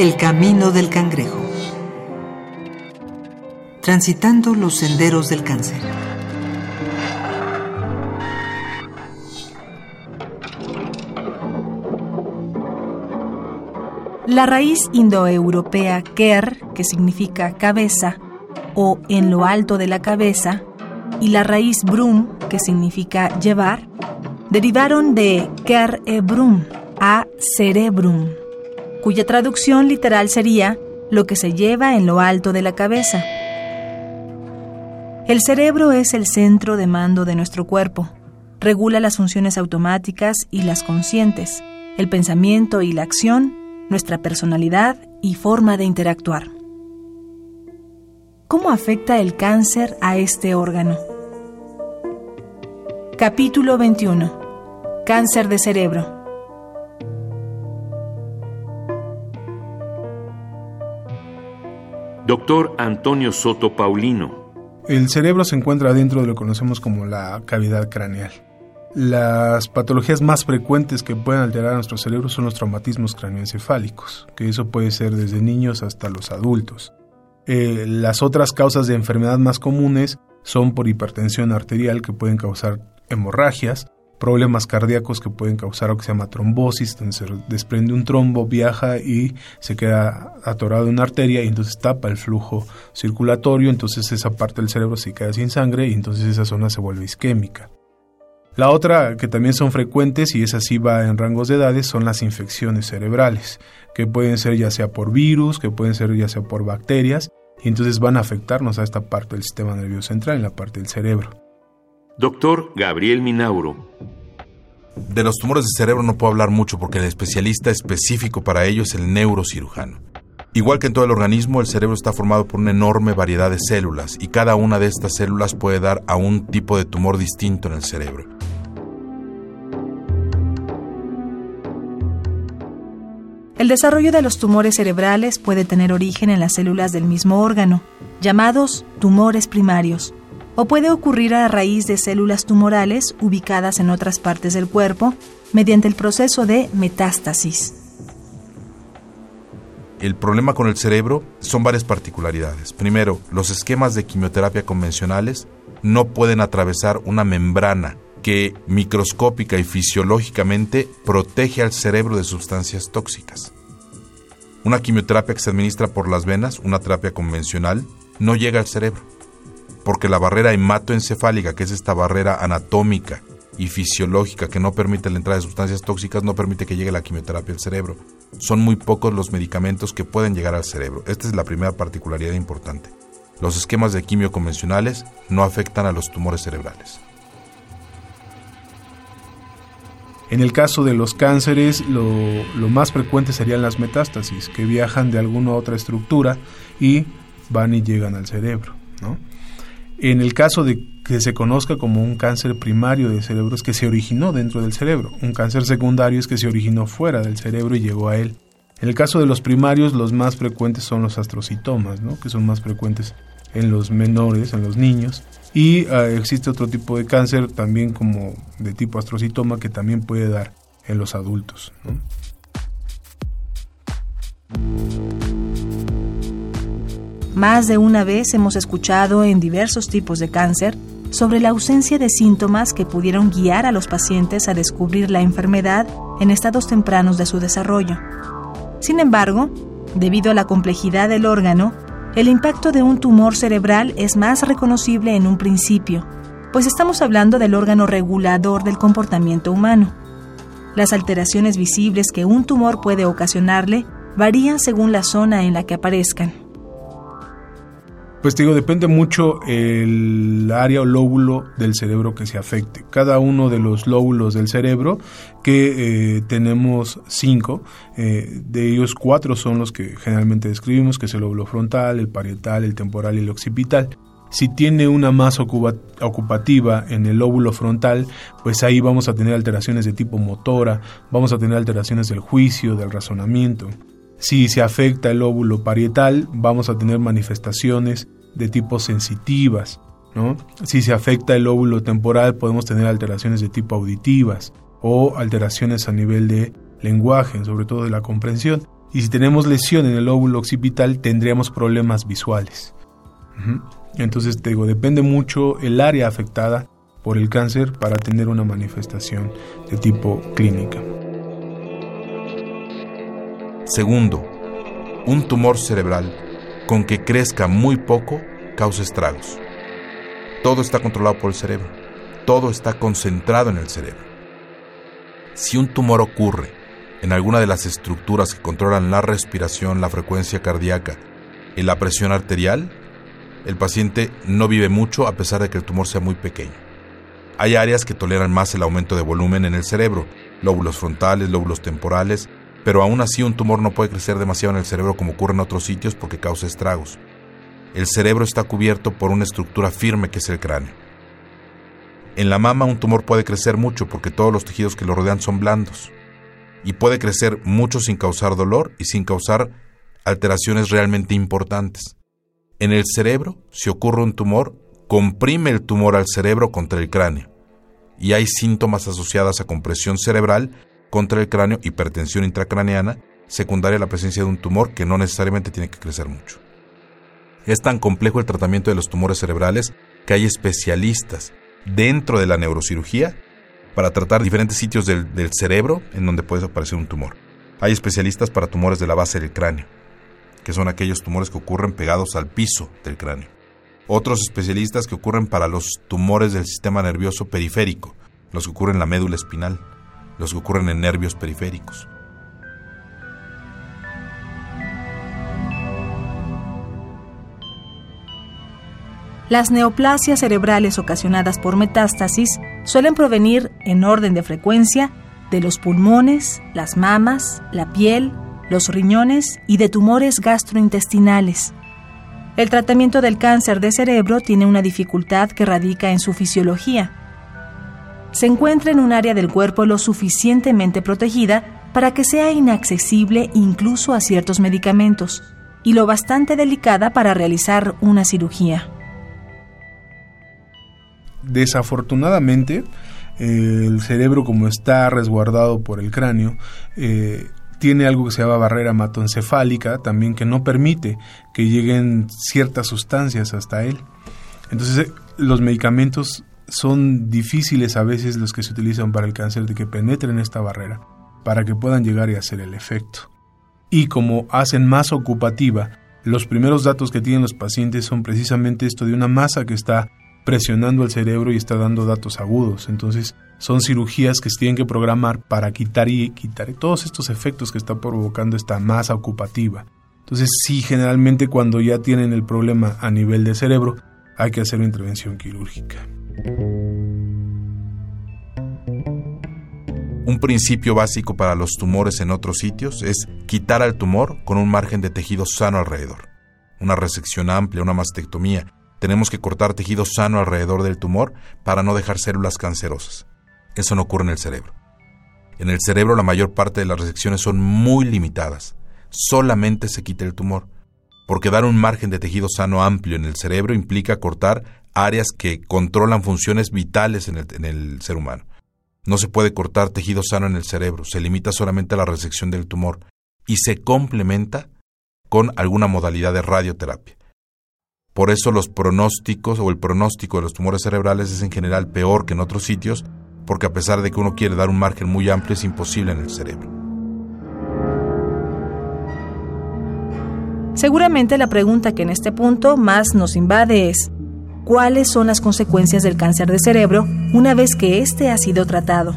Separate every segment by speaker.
Speaker 1: El camino del cangrejo. Transitando los senderos del cáncer.
Speaker 2: La raíz indoeuropea ker, que significa cabeza, o en lo alto de la cabeza, y la raíz brum, que significa llevar, derivaron de ker e brum a cerebrum, cuya traducción literal sería lo que se lleva en lo alto de la cabeza. El cerebro es el centro de mando de nuestro cuerpo. Regula las funciones automáticas y las conscientes, el pensamiento y la acción, nuestra personalidad y forma de interactuar. ¿Cómo afecta el cáncer a este órgano? Capítulo 21. Cáncer de cerebro.
Speaker 3: Doctor Antonio Soto Paulino.
Speaker 4: El cerebro se encuentra dentro de lo que conocemos como la cavidad craneal. Las patologías más frecuentes que pueden alterar nuestro cerebro son los traumatismos craneoencefálicos, que eso puede ser desde niños hasta los adultos. Eh, las otras causas de enfermedad más comunes son por hipertensión arterial que pueden causar hemorragias, problemas cardíacos que pueden causar lo que se llama trombosis, donde se desprende un trombo, viaja y se queda atorado en una arteria y entonces tapa el flujo circulatorio, entonces esa parte del cerebro se queda sin sangre y entonces esa zona se vuelve isquémica. La otra que también son frecuentes y esa sí va en rangos de edades son las infecciones cerebrales, que pueden ser ya sea por virus, que pueden ser ya sea por bacterias, y entonces van a afectarnos a esta parte del sistema nervioso central, en la parte del cerebro.
Speaker 3: Doctor Gabriel Minauro.
Speaker 5: De los tumores de cerebro no puedo hablar mucho porque el especialista específico para ello es el neurocirujano. Igual que en todo el organismo, el cerebro está formado por una enorme variedad de células y cada una de estas células puede dar a un tipo de tumor distinto en el cerebro.
Speaker 2: El desarrollo de los tumores cerebrales puede tener origen en las células del mismo órgano, llamados tumores primarios, o puede ocurrir a raíz de células tumorales ubicadas en otras partes del cuerpo mediante el proceso de metástasis.
Speaker 5: El problema con el cerebro son varias particularidades. Primero, los esquemas de quimioterapia convencionales no pueden atravesar una membrana que microscópica y fisiológicamente protege al cerebro de sustancias tóxicas. Una quimioterapia que se administra por las venas, una terapia convencional, no llega al cerebro, porque la barrera hematoencefálica, que es esta barrera anatómica y fisiológica que no permite la entrada de sustancias tóxicas, no permite que llegue la quimioterapia al cerebro. Son muy pocos los medicamentos que pueden llegar al cerebro. Esta es la primera particularidad importante. Los esquemas de quimio convencionales no afectan a los tumores cerebrales.
Speaker 4: En el caso de los cánceres, lo, más frecuente serían las metástasis, que viajan de alguna otra estructura y van y llegan al cerebro. En el caso de que se conozca como un cáncer primario de cerebro es que se originó dentro del cerebro. Un cáncer secundario es que se originó fuera del cerebro y llegó a él. En el caso de los primarios, los más frecuentes son los astrocitomas, ¿no? que son más frecuentes en los menores, en los niños. Y ah, existe otro tipo de cáncer también como de tipo astrocitoma que también puede dar en los adultos.
Speaker 2: Más de una vez hemos escuchado en diversos tipos de cáncer sobre la ausencia de síntomas que pudieron guiar a los pacientes a descubrir la enfermedad en estados tempranos de su desarrollo. Sin embargo, debido a la complejidad del órgano, el impacto de un tumor cerebral es más reconocible en un principio, pues estamos hablando del órgano regulador del comportamiento humano. Las alteraciones visibles que un tumor puede ocasionarle varían según la zona en la que aparezcan.
Speaker 4: Pues digo, depende mucho el área o lóbulo del cerebro que se afecte. Cada uno de los lóbulos del cerebro, que eh, tenemos cinco, eh, de ellos cuatro son los que generalmente describimos, que es el lóbulo frontal, el parietal, el temporal y el occipital. Si tiene una masa ocupativa en el lóbulo frontal, pues ahí vamos a tener alteraciones de tipo motora, vamos a tener alteraciones del juicio, del razonamiento. Si se afecta el lóbulo parietal, vamos a tener manifestaciones de tipo sensitivas. ¿no? Si se afecta el lóbulo temporal, podemos tener alteraciones de tipo auditivas o alteraciones a nivel de lenguaje, sobre todo de la comprensión. Y si tenemos lesión en el lóbulo occipital, tendríamos problemas visuales. Entonces, digo, depende mucho el área afectada por el cáncer para tener una manifestación de tipo clínica.
Speaker 5: Segundo, un tumor cerebral con que crezca muy poco causa estragos. Todo está controlado por el cerebro, todo está concentrado en el cerebro. Si un tumor ocurre en alguna de las estructuras que controlan la respiración, la frecuencia cardíaca y la presión arterial, el paciente no vive mucho a pesar de que el tumor sea muy pequeño. Hay áreas que toleran más el aumento de volumen en el cerebro, lóbulos frontales, lóbulos temporales, pero aún así un tumor no puede crecer demasiado en el cerebro como ocurre en otros sitios porque causa estragos. El cerebro está cubierto por una estructura firme que es el cráneo. En la mama un tumor puede crecer mucho porque todos los tejidos que lo rodean son blandos y puede crecer mucho sin causar dolor y sin causar alteraciones realmente importantes. En el cerebro, si ocurre un tumor, comprime el tumor al cerebro contra el cráneo y hay síntomas asociados a compresión cerebral contra el cráneo, hipertensión intracraneana, secundaria a la presencia de un tumor que no necesariamente tiene que crecer mucho. Es tan complejo el tratamiento de los tumores cerebrales que hay especialistas dentro de la neurocirugía para tratar diferentes sitios del, cerebro en donde puede aparecer un tumor. Hay especialistas para tumores de la base del cráneo, que son aquellos tumores que ocurren pegados al piso del cráneo. Otros especialistas que ocurren para los tumores del sistema nervioso periférico, los que ocurren en la médula espinal, los que ocurren en nervios periféricos.
Speaker 2: Las neoplasias cerebrales ocasionadas por metástasis suelen provenir en orden de frecuencia de los pulmones, las mamas, la piel, los riñones y de tumores gastrointestinales. El tratamiento del cáncer de cerebro tiene una dificultad que radica en su fisiología. Se encuentra en un área del cuerpo lo suficientemente protegida para que sea inaccesible incluso a ciertos medicamentos y lo bastante delicada para realizar una cirugía
Speaker 4: desafortunadamente, el cerebro como está resguardado por el cráneo, eh, tiene algo que se llama barrera hematoencefálica también que no permite que lleguen ciertas sustancias hasta él. Entonces eh, los medicamentos son difíciles a veces los que se utilizan para el cáncer de que penetren esta barrera para que puedan llegar y hacer el efecto. Y como hacen más ocupativa, los primeros datos que tienen los pacientes son precisamente esto de una masa que está presionando el cerebro y está dando datos agudos. Entonces, son cirugías que se tienen que programar para quitar y quitar todos estos efectos que está provocando esta masa ocupativa. Entonces, sí, generalmente cuando ya tienen el problema a nivel de cerebro, hay que hacer una intervención quirúrgica.
Speaker 5: Un principio básico para los tumores en otros sitios es quitar al tumor con un margen de tejido sano alrededor. Una resección amplia, una mastectomía, tenemos que cortar tejido sano alrededor del tumor para no dejar células cancerosas. Eso no ocurre en el cerebro. En el cerebro la mayor parte de las resecciones son muy limitadas. Solamente se quita el tumor. Porque dar un margen de tejido sano amplio en el cerebro implica cortar áreas que controlan funciones vitales en el, en el ser humano. No se puede cortar tejido sano en el cerebro, se limita solamente a la resección del tumor y se complementa con alguna modalidad de radioterapia. Por eso los pronósticos o el pronóstico de los tumores cerebrales es en general peor que en otros sitios, porque a pesar de que uno quiere dar un margen muy amplio es imposible en el cerebro.
Speaker 2: Seguramente la pregunta que en este punto más nos invade es, ¿cuáles son las consecuencias del cáncer de cerebro una vez que éste ha sido tratado?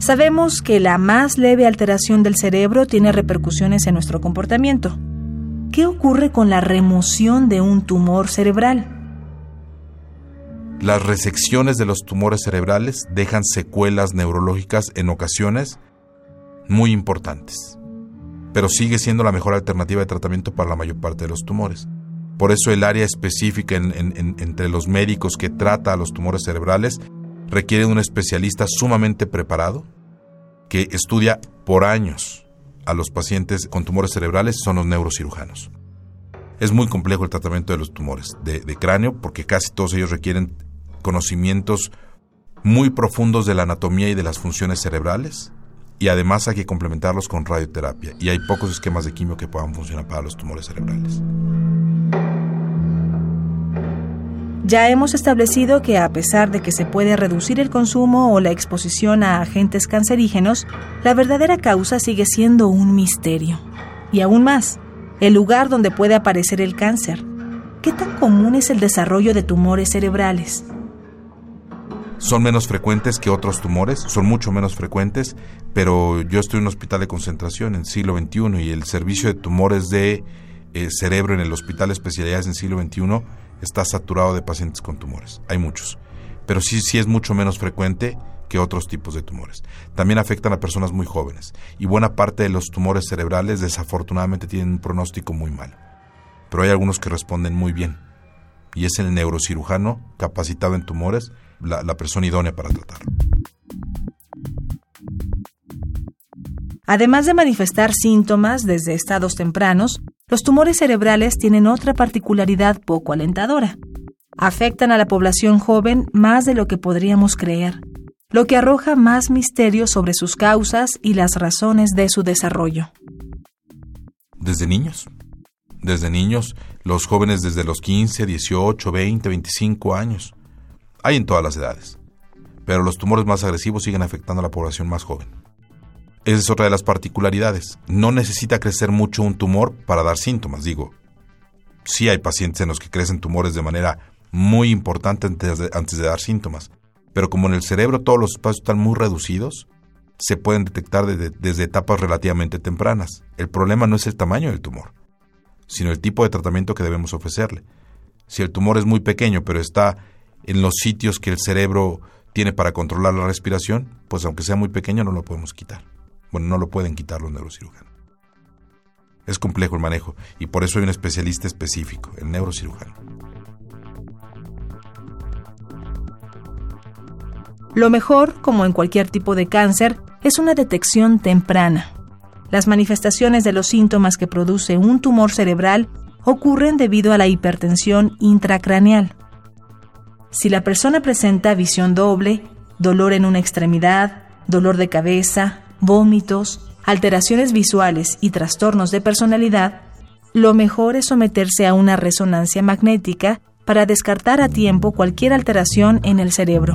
Speaker 2: Sabemos que la más leve alteración del cerebro tiene repercusiones en nuestro comportamiento, ¿Qué ocurre con la remoción de un tumor cerebral?
Speaker 5: Las resecciones de los tumores cerebrales dejan secuelas neurológicas en ocasiones muy importantes, pero sigue siendo la mejor alternativa de tratamiento para la mayor parte de los tumores. Por eso el área específica entre los médicos que trata a los tumores cerebrales requiere de un especialista sumamente preparado que estudia por años a los pacientes con tumores cerebrales son los neurocirujanos. Es muy complejo el tratamiento de los tumores de, cráneo porque casi todos ellos requieren conocimientos muy profundos de la anatomía y de las funciones cerebrales y además hay que complementarlos con radioterapia y hay pocos esquemas de quimio que puedan funcionar para los tumores cerebrales.
Speaker 2: Ya hemos establecido que a pesar de que se puede reducir el consumo o la exposición a agentes cancerígenos, la verdadera causa sigue siendo un misterio. Y aún más, el lugar donde puede aparecer el cáncer. ¿Qué tan común es el desarrollo de tumores cerebrales?
Speaker 5: Son menos frecuentes que otros tumores, son mucho menos frecuentes, pero yo estoy en un hospital de concentración en siglo XXI y el servicio de tumores de eh, cerebro en el hospital de especialidades en siglo XXI está saturado de pacientes con tumores. Hay muchos, pero sí, sí es mucho menos frecuente que otros tipos de tumores. También afectan a personas muy jóvenes y buena parte de los tumores cerebrales desafortunadamente tienen un pronóstico muy malo. Pero hay algunos que responden muy bien y es el neurocirujano capacitado en tumores la, la persona idónea para tratarlo.
Speaker 2: Además de manifestar síntomas desde estados tempranos, los tumores cerebrales tienen otra particularidad poco alentadora. Afectan a la población joven más de lo que podríamos creer, lo que arroja más misterio sobre sus causas y las razones de su desarrollo.
Speaker 5: Desde niños. Desde niños, los jóvenes desde los 15, 18, 20, 25 años. Hay en todas las edades. Pero los tumores más agresivos siguen afectando a la población más joven. Esa es otra de las particularidades. No necesita crecer mucho un tumor para dar síntomas, digo. Sí hay pacientes en los que crecen tumores de manera muy importante antes de, dar síntomas, pero como en el cerebro todos los espacios están muy reducidos, se pueden detectar desde etapas relativamente tempranas. El problema no es el tamaño del tumor, sino el tipo de tratamiento que debemos ofrecerle. Si el tumor es muy pequeño, pero está en los sitios que el cerebro tiene para controlar la respiración, pues aunque sea muy pequeño no lo podemos quitar. Bueno, no lo pueden quitar los neurocirujanos. Es complejo el manejo y por eso hay un especialista específico, el neurocirujano.
Speaker 2: Lo mejor, como en cualquier tipo de cáncer, es una detección temprana. Las manifestaciones de los síntomas que produce un tumor cerebral ocurren debido a la hipertensión intracraneal. Si la persona presenta visión doble, dolor en una extremidad, dolor de cabeza, vómitos, alteraciones visuales y trastornos de personalidad, lo mejor es someterse a una resonancia magnética para descartar a tiempo cualquier alteración en el cerebro.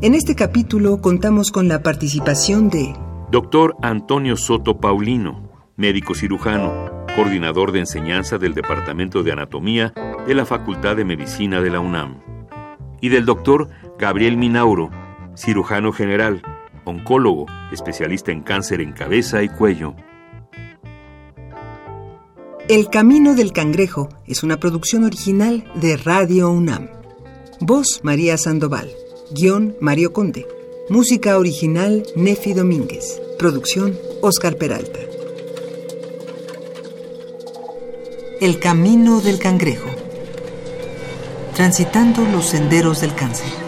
Speaker 1: En este capítulo contamos con la participación de
Speaker 3: Doctor Antonio Soto Paulino, médico cirujano, coordinador de enseñanza del Departamento de Anatomía de la Facultad de Medicina de la UNAM. Y del doctor Gabriel Minauro, cirujano general, oncólogo, especialista en cáncer en cabeza y cuello.
Speaker 1: El Camino del Cangrejo es una producción original de Radio UNAM. Voz María Sandoval. Guión Mario Conde. Música original Nefi Domínguez. Producción Oscar Peralta. El Camino del Cangrejo. Transitando los senderos del cáncer.